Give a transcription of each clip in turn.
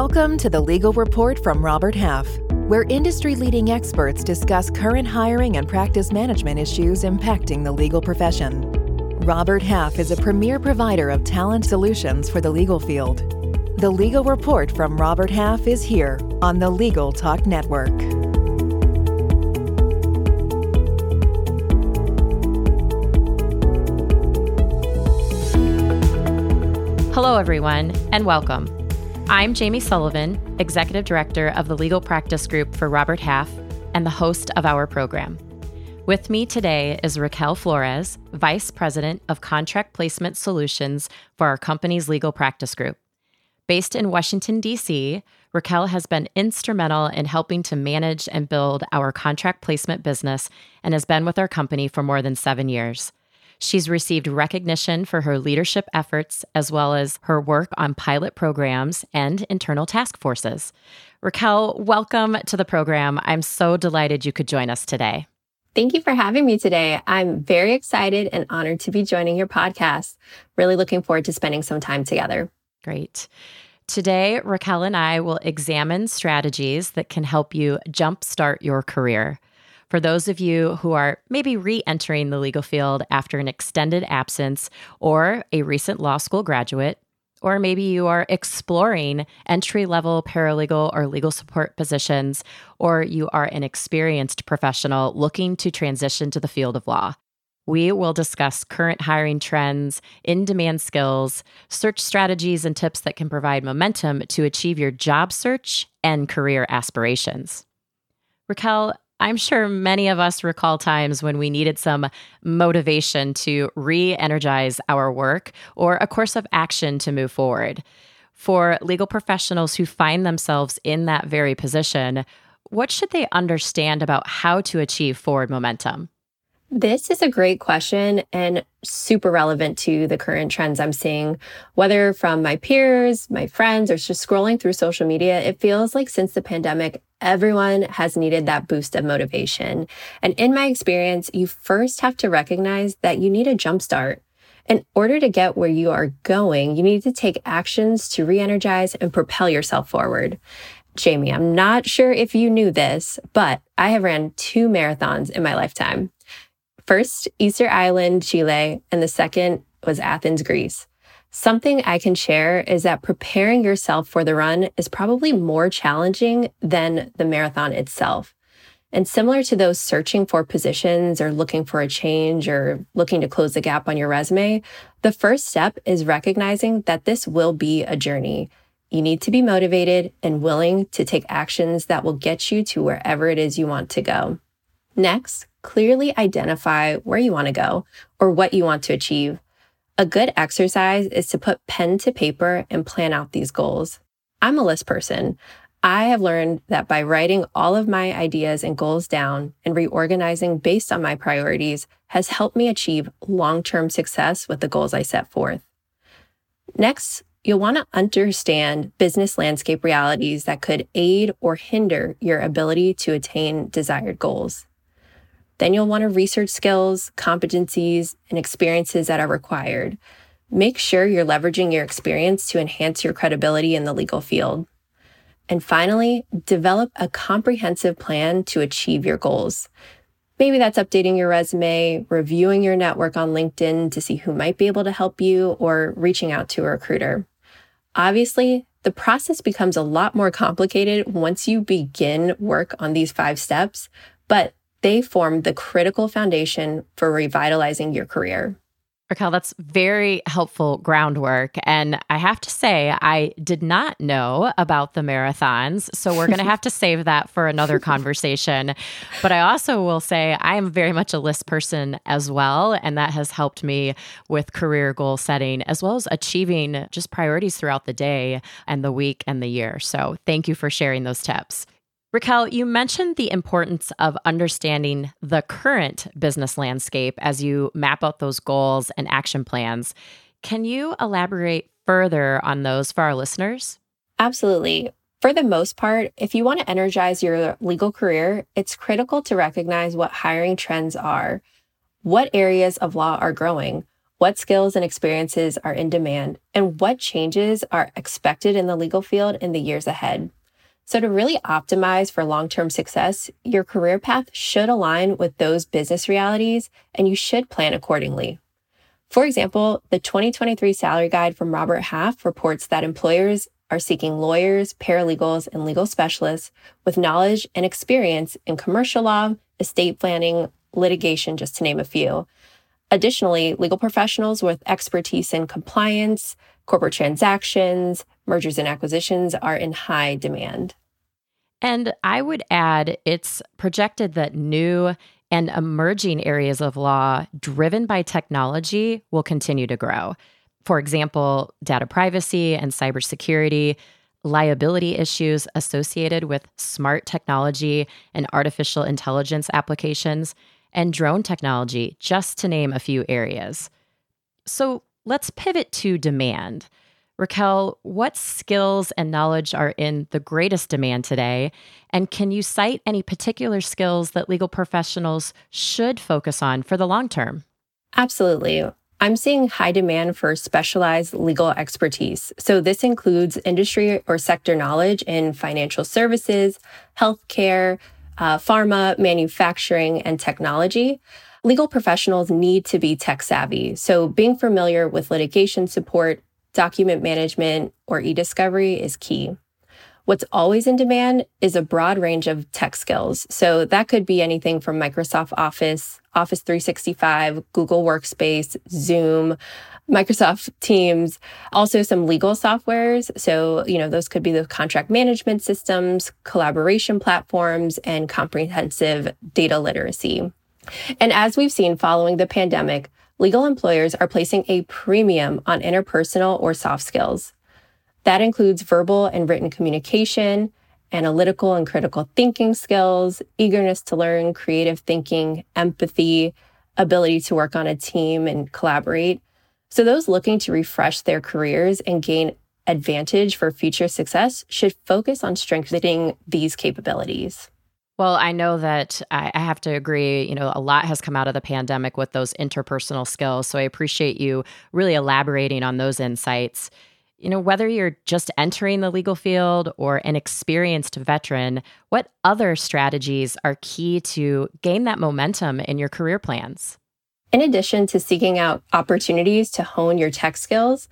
Welcome to the Legal Report from Robert Half, where industry leading experts discuss current hiring and practice management issues impacting the legal profession. Robert Half is a premier provider of talent solutions for the legal field. The Legal Report from Robert Half is here on the Legal Talk Network. Hello, everyone, and welcome. I'm Jamy Sullivan, Executive Director of the Legal Practice Group for Robert Half and the host of our program. With me today is Raquel Flores, Vice President of Contract Placement Solutions for our company's Legal Practice Group. Based in Washington, D.C., Raquel has been instrumental in helping to manage and build our contract placement business and has been with our company for more than seven years. She's received recognition for her leadership efforts as well as her work on pilot programs and internal task forces. Raquel, welcome to the program. I'm so delighted you could join us today. Thank you for having me today. I'm very excited and honored to be joining your podcast. Really looking forward to spending some time together. Great. Today, Raquel and I will examine strategies that can help you jumpstart your career. For those of you who are maybe re entering the legal field after an extended absence or a recent law school graduate, or maybe you are exploring entry level paralegal or legal support positions, or you are an experienced professional looking to transition to the field of law. We will discuss current hiring trends, in demand skills, search strategies, and tips that can provide momentum to achieve your job search and career aspirations. Raquel, I'm sure many of us recall times when we needed some motivation to re energize our work or a course of action to move forward. For legal professionals who find themselves in that very position, what should they understand about how to achieve forward momentum? This is a great question and super relevant to the current trends I'm seeing, whether from my peers, my friends, or just scrolling through social media. It feels like since the pandemic, everyone has needed that boost of motivation. And in my experience, you first have to recognize that you need a jumpstart. In order to get where you are going, you need to take actions to re energize and propel yourself forward. Jamy, I'm not sure if you knew this, but I have ran two marathons in my lifetime. First, Easter Island, Chile, and the second was Athens, Greece. Something I can share is that preparing yourself for the run is probably more challenging than the marathon itself. And similar to those searching for positions or looking for a change or looking to close the gap on your resume, the first step is recognizing that this will be a journey. You need to be motivated and willing to take actions that will get you to wherever it is you want to go. Next, clearly identify where you want to go or what you want to achieve. A good exercise is to put pen to paper and plan out these goals. I'm a list person. I have learned that by writing all of my ideas and goals down and reorganizing based on my priorities has helped me achieve long term success with the goals I set forth. Next, you'll want to understand business landscape realities that could aid or hinder your ability to attain desired goals. Then you'll want to research skills, competencies, and experiences that are required. Make sure you're leveraging your experience to enhance your credibility in the legal field. And finally, develop a comprehensive plan to achieve your goals. Maybe that's updating your resume, reviewing your network on LinkedIn to see who might be able to help you, or reaching out to a recruiter. Obviously, the process becomes a lot more complicated once you begin work on these five steps, but they form the critical foundation for revitalizing your career. Raquel, that's very helpful groundwork. And I have to say, I did not know about the marathons. So we're going to have to save that for another conversation. But I also will say, I am very much a list person as well. And that has helped me with career goal setting, as well as achieving just priorities throughout the day and the week and the year. So thank you for sharing those tips. Raquel, you mentioned the importance of understanding the current business landscape as you map out those goals and action plans. Can you elaborate further on those for our listeners? Absolutely. For the most part, if you want to energize your legal career, it's critical to recognize what hiring trends are, what areas of law are growing, what skills and experiences are in demand, and what changes are expected in the legal field in the years ahead. So, to really optimize for long term success, your career path should align with those business realities and you should plan accordingly. For example, the 2023 salary guide from Robert Half reports that employers are seeking lawyers, paralegals, and legal specialists with knowledge and experience in commercial law, estate planning, litigation, just to name a few. Additionally, legal professionals with expertise in compliance, corporate transactions, mergers and acquisitions are in high demand. And I would add it's projected that new and emerging areas of law driven by technology will continue to grow. For example, data privacy and cybersecurity, liability issues associated with smart technology and artificial intelligence applications, and drone technology, just to name a few areas. So let's pivot to demand. Raquel, what skills and knowledge are in the greatest demand today? And can you cite any particular skills that legal professionals should focus on for the long term? Absolutely. I'm seeing high demand for specialized legal expertise. So, this includes industry or sector knowledge in financial services, healthcare, uh, pharma, manufacturing, and technology. Legal professionals need to be tech savvy. So, being familiar with litigation support, document management, or e discovery is key. What's always in demand is a broad range of tech skills. So that could be anything from Microsoft Office, Office 365, Google Workspace, Zoom, Microsoft Teams, also some legal softwares. So, you know, those could be the contract management systems, collaboration platforms, and comprehensive data literacy. And as we've seen following the pandemic, legal employers are placing a premium on interpersonal or soft skills. That includes verbal and written communication, analytical and critical thinking skills, eagerness to learn, creative thinking, empathy, ability to work on a team and collaborate. So, those looking to refresh their careers and gain advantage for future success should focus on strengthening these capabilities. Well, I know that I, have to agree. You know, a lot has come out of the pandemic with those interpersonal skills. So I appreciate you really elaborating on those insights. You know, whether you're just entering the legal field or an experienced veteran, what other strategies are key to gain that momentum in your career plans? In addition to seeking out opportunities to hone your tech skills,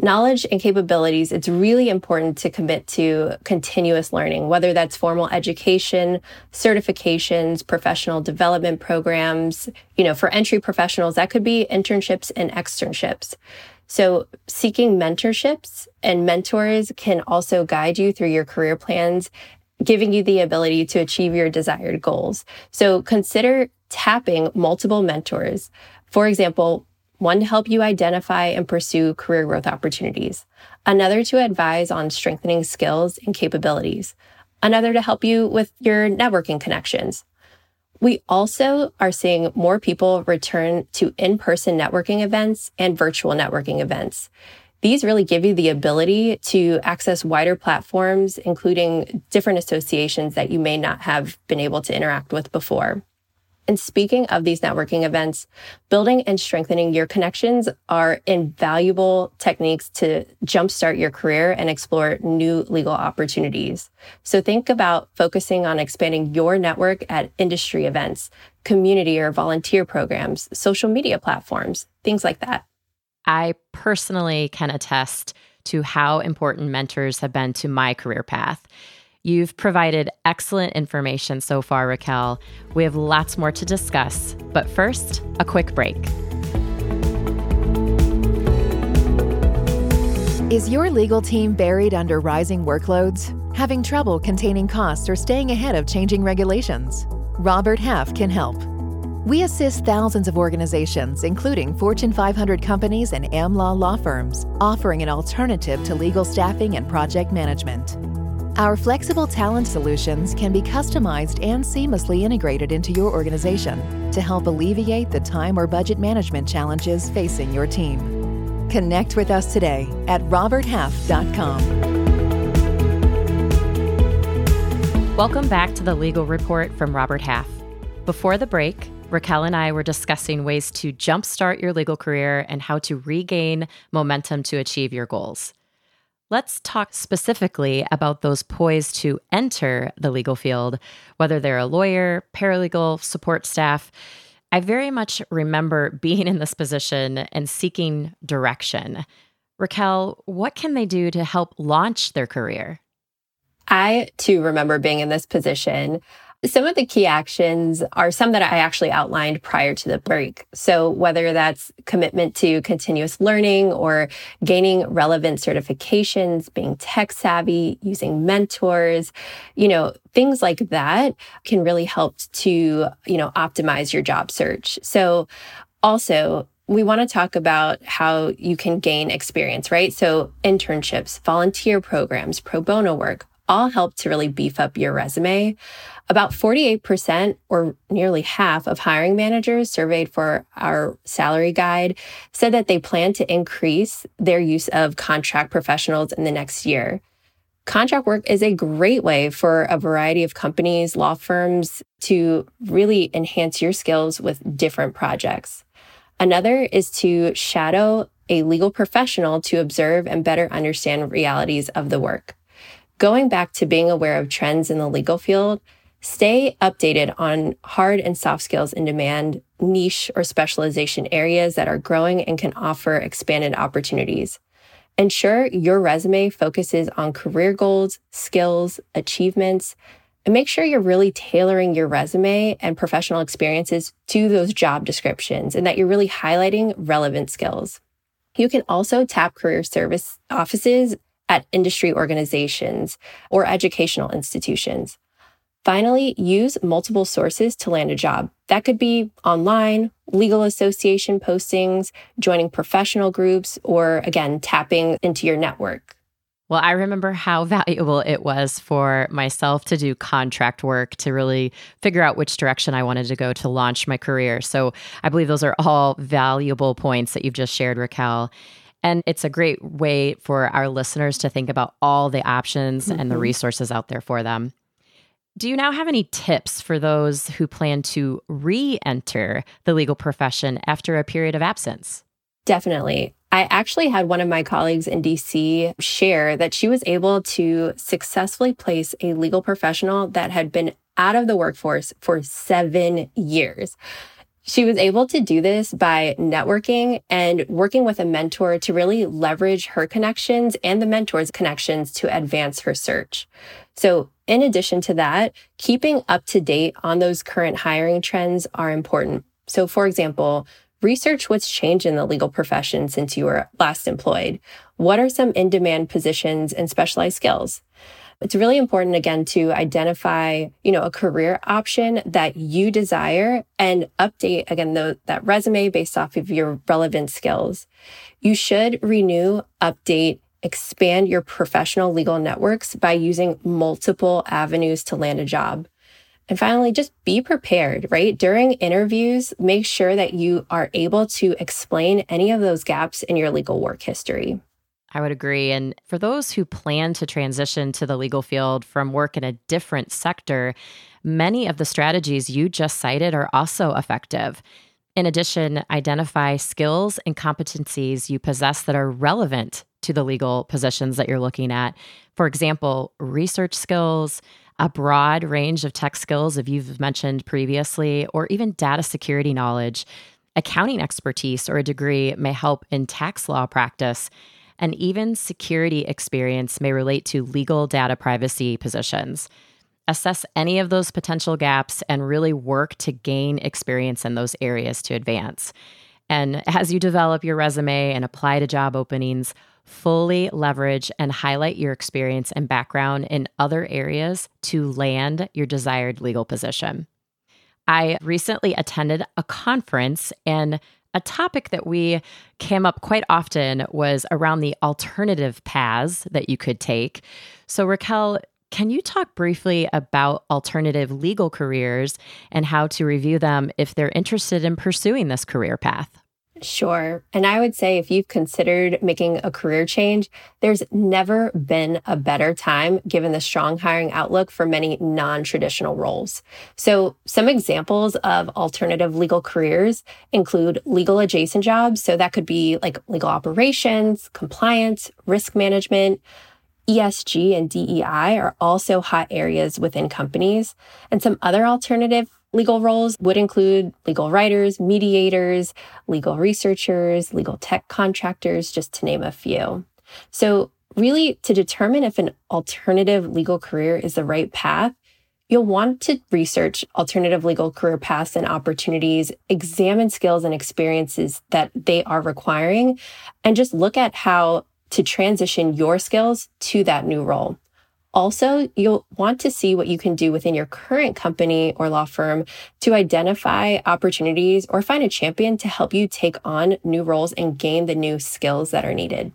knowledge and capabilities, it's really important to commit to continuous learning, whether that's formal education, certifications, professional development programs. You know, for entry professionals, that could be internships and externships. So, seeking mentorships and mentors can also guide you through your career plans, giving you the ability to achieve your desired goals. So, consider tapping multiple mentors. For example, one to help you identify and pursue career growth opportunities, another to advise on strengthening skills and capabilities, another to help you with your networking connections. We also are seeing more people return to in person networking events and virtual networking events. These really give you the ability to access wider platforms, including different associations that you may not have been able to interact with before. And speaking of these networking events, building and strengthening your connections are invaluable techniques to jumpstart your career and explore new legal opportunities. So think about focusing on expanding your network at industry events, community or volunteer programs, social media platforms, things like that. I personally can attest to how important mentors have been to my career path. You've provided excellent information so far, Raquel. We have lots more to discuss, but first, a quick break. Is your legal team buried under rising workloads? Having trouble containing costs or staying ahead of changing regulations? Robert Half can help. We assist thousands of organizations, including Fortune 500 companies and AmLaw law firms, offering an alternative to legal staffing and project management. Our flexible talent solutions can be customized and seamlessly integrated into your organization to help alleviate the time or budget management challenges facing your team. Connect with us today at roberthalf.com. Welcome back to the Legal Report from Robert Half. Before the break, Raquel and I were discussing ways to jumpstart your legal career and how to regain momentum to achieve your goals. Let's talk specifically about those poised to enter the legal field, whether they're a lawyer, paralegal, support staff. I very much remember being in this position and seeking direction. Raquel, what can they do to help launch their career? I too remember being in this position. Some of the key actions are some that I actually outlined prior to the break. So, whether that's commitment to continuous learning or gaining relevant certifications, being tech savvy, using mentors, you know, things like that can really help to, you know, optimize your job search. So, also, we want to talk about how you can gain experience, right? So, internships, volunteer programs, pro bono work, all help to really beef up your resume. About 48%, or nearly half, of hiring managers surveyed for our salary guide said that they plan to increase their use of contract professionals in the next year. Contract work is a great way for a variety of companies, law firms to really enhance your skills with different projects. Another is to shadow a legal professional to observe and better understand realities of the work going back to being aware of trends in the legal field, stay updated on hard and soft skills in demand, niche or specialization areas that are growing and can offer expanded opportunities. Ensure your resume focuses on career goals, skills, achievements, and make sure you're really tailoring your resume and professional experiences to those job descriptions and that you're really highlighting relevant skills. You can also tap career service offices at industry organizations or educational institutions. Finally, use multiple sources to land a job. That could be online, legal association postings, joining professional groups, or again, tapping into your network. Well, I remember how valuable it was for myself to do contract work to really figure out which direction I wanted to go to launch my career. So I believe those are all valuable points that you've just shared, Raquel. And it's a great way for our listeners to think about all the options mm-hmm. and the mm-hmm. resources out there for them. Do you now have any tips for those who plan to re enter the legal profession after a period of absence? Definitely. I actually had one of my colleagues in DC share that she was able to successfully place a legal professional that had been out of the workforce for seven years. She was able to do this by networking and working with a mentor to really leverage her connections and the mentor's connections to advance her search. So, in addition to that, keeping up to date on those current hiring trends are important. So, for example, research what's changed in the legal profession since you were last employed. What are some in demand positions and specialized skills? It's really important again to identify, you know, a career option that you desire and update again the, that resume based off of your relevant skills. You should renew, update, expand your professional legal networks by using multiple avenues to land a job. And finally, just be prepared, right? During interviews, make sure that you are able to explain any of those gaps in your legal work history. I would agree. And for those who plan to transition to the legal field from work in a different sector, many of the strategies you just cited are also effective. In addition, identify skills and competencies you possess that are relevant to the legal positions that you're looking at. For example, research skills, a broad range of tech skills, if you've mentioned previously, or even data security knowledge. Accounting expertise or a degree may help in tax law practice and even security experience may relate to legal data privacy positions. Assess any of those potential gaps and really work to gain experience in those areas to advance. And as you develop your resume and apply to job openings, fully leverage and highlight your experience and background in other areas to land your desired legal position. I recently attended a conference and a topic that we came up quite often was around the alternative paths that you could take. So, Raquel, can you talk briefly about alternative legal careers and how to review them if they're interested in pursuing this career path? Sure. And I would say if you've considered making a career change, there's never been a better time given the strong hiring outlook for many non traditional roles. So, some examples of alternative legal careers include legal adjacent jobs. So, that could be like legal operations, compliance, risk management. ESG and DEI are also hot areas within companies. And some other alternative Legal roles would include legal writers, mediators, legal researchers, legal tech contractors, just to name a few. So, really, to determine if an alternative legal career is the right path, you'll want to research alternative legal career paths and opportunities, examine skills and experiences that they are requiring, and just look at how to transition your skills to that new role. Also, you'll want to see what you can do within your current company or law firm to identify opportunities or find a champion to help you take on new roles and gain the new skills that are needed.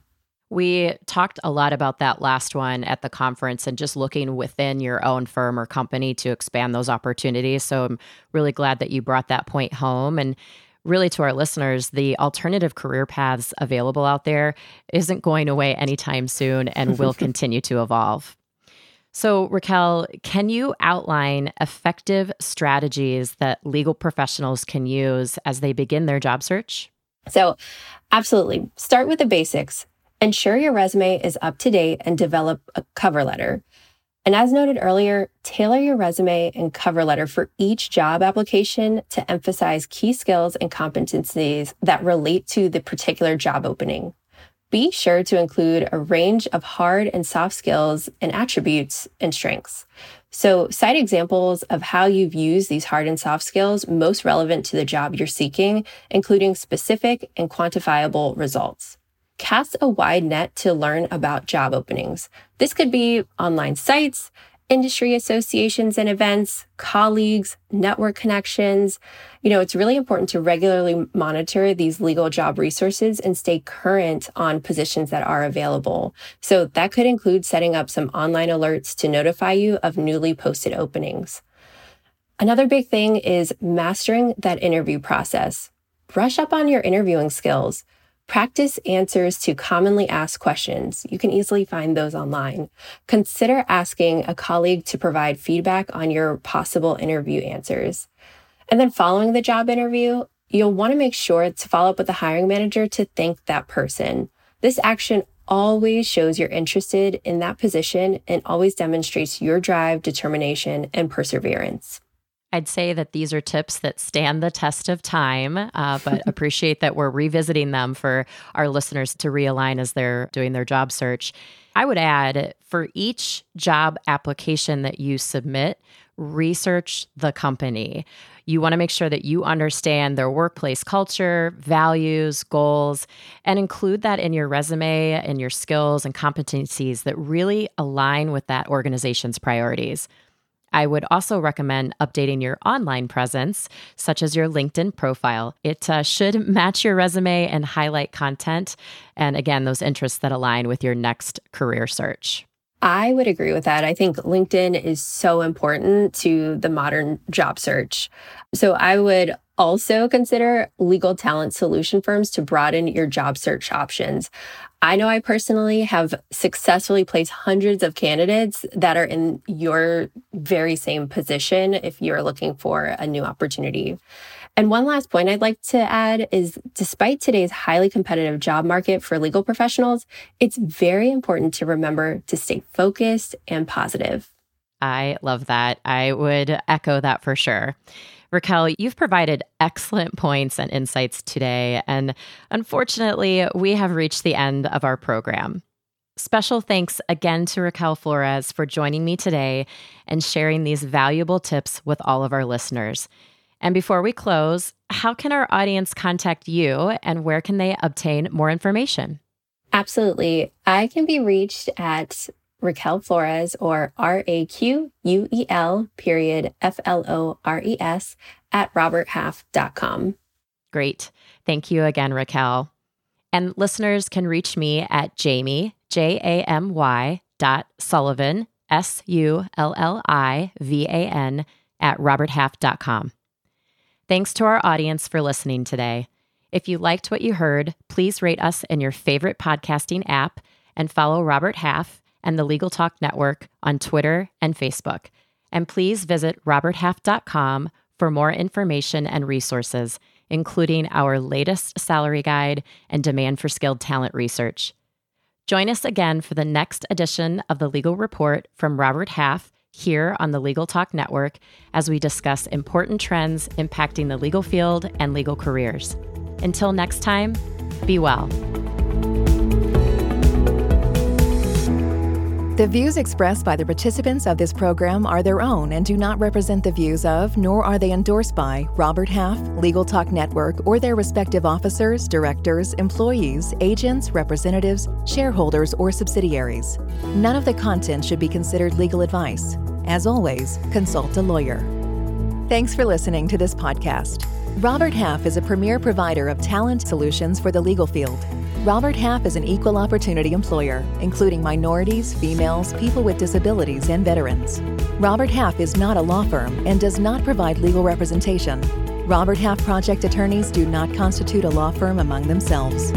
We talked a lot about that last one at the conference and just looking within your own firm or company to expand those opportunities. So I'm really glad that you brought that point home. And really to our listeners, the alternative career paths available out there isn't going away anytime soon and will continue to evolve. So, Raquel, can you outline effective strategies that legal professionals can use as they begin their job search? So, absolutely. Start with the basics. Ensure your resume is up to date and develop a cover letter. And as noted earlier, tailor your resume and cover letter for each job application to emphasize key skills and competencies that relate to the particular job opening be sure to include a range of hard and soft skills and attributes and strengths. So, cite examples of how you've used these hard and soft skills most relevant to the job you're seeking, including specific and quantifiable results. Cast a wide net to learn about job openings. This could be online sites, industry associations and events, colleagues, network connections. You know, it's really important to regularly monitor these legal job resources and stay current on positions that are available. So that could include setting up some online alerts to notify you of newly posted openings. Another big thing is mastering that interview process. Brush up on your interviewing skills. Practice answers to commonly asked questions. You can easily find those online. Consider asking a colleague to provide feedback on your possible interview answers. And then following the job interview, you'll want to make sure to follow up with the hiring manager to thank that person. This action always shows you're interested in that position and always demonstrates your drive, determination, and perseverance. I'd say that these are tips that stand the test of time, uh, but appreciate that we're revisiting them for our listeners to realign as they're doing their job search. I would add for each job application that you submit, research the company. You want to make sure that you understand their workplace culture, values, goals, and include that in your resume and your skills and competencies that really align with that organization's priorities. I would also recommend updating your online presence, such as your LinkedIn profile. It uh, should match your resume and highlight content. And again, those interests that align with your next career search. I would agree with that. I think LinkedIn is so important to the modern job search. So I would also consider legal talent solution firms to broaden your job search options. I know I personally have successfully placed hundreds of candidates that are in your very same position if you're looking for a new opportunity. And one last point I'd like to add is despite today's highly competitive job market for legal professionals, it's very important to remember to stay focused and positive. I love that. I would echo that for sure. Raquel, you've provided excellent points and insights today. And unfortunately, we have reached the end of our program. Special thanks again to Raquel Flores for joining me today and sharing these valuable tips with all of our listeners. And before we close, how can our audience contact you and where can they obtain more information? Absolutely. I can be reached at Raquel Flores or R A Q U E L period F L O R E S at roberthalf.com. Great. Thank you again, Raquel. And listeners can reach me at Jamy, J A M Y dot Sullivan, S U L L I V A N, at roberthalf.com. Thanks to our audience for listening today. If you liked what you heard, please rate us in your favorite podcasting app and follow Robert Half and the Legal Talk Network on Twitter and Facebook. And please visit roberthalf.com for more information and resources, including our latest salary guide and demand for skilled talent research. Join us again for the next edition of the Legal Report from Robert Half here on the Legal Talk Network as we discuss important trends impacting the legal field and legal careers. Until next time, be well. The views expressed by the participants of this program are their own and do not represent the views of, nor are they endorsed by, Robert Half, Legal Talk Network, or their respective officers, directors, employees, agents, representatives, shareholders, or subsidiaries. None of the content should be considered legal advice. As always, consult a lawyer. Thanks for listening to this podcast. Robert Half is a premier provider of talent solutions for the legal field. Robert Half is an equal opportunity employer, including minorities, females, people with disabilities, and veterans. Robert Half is not a law firm and does not provide legal representation. Robert Half project attorneys do not constitute a law firm among themselves.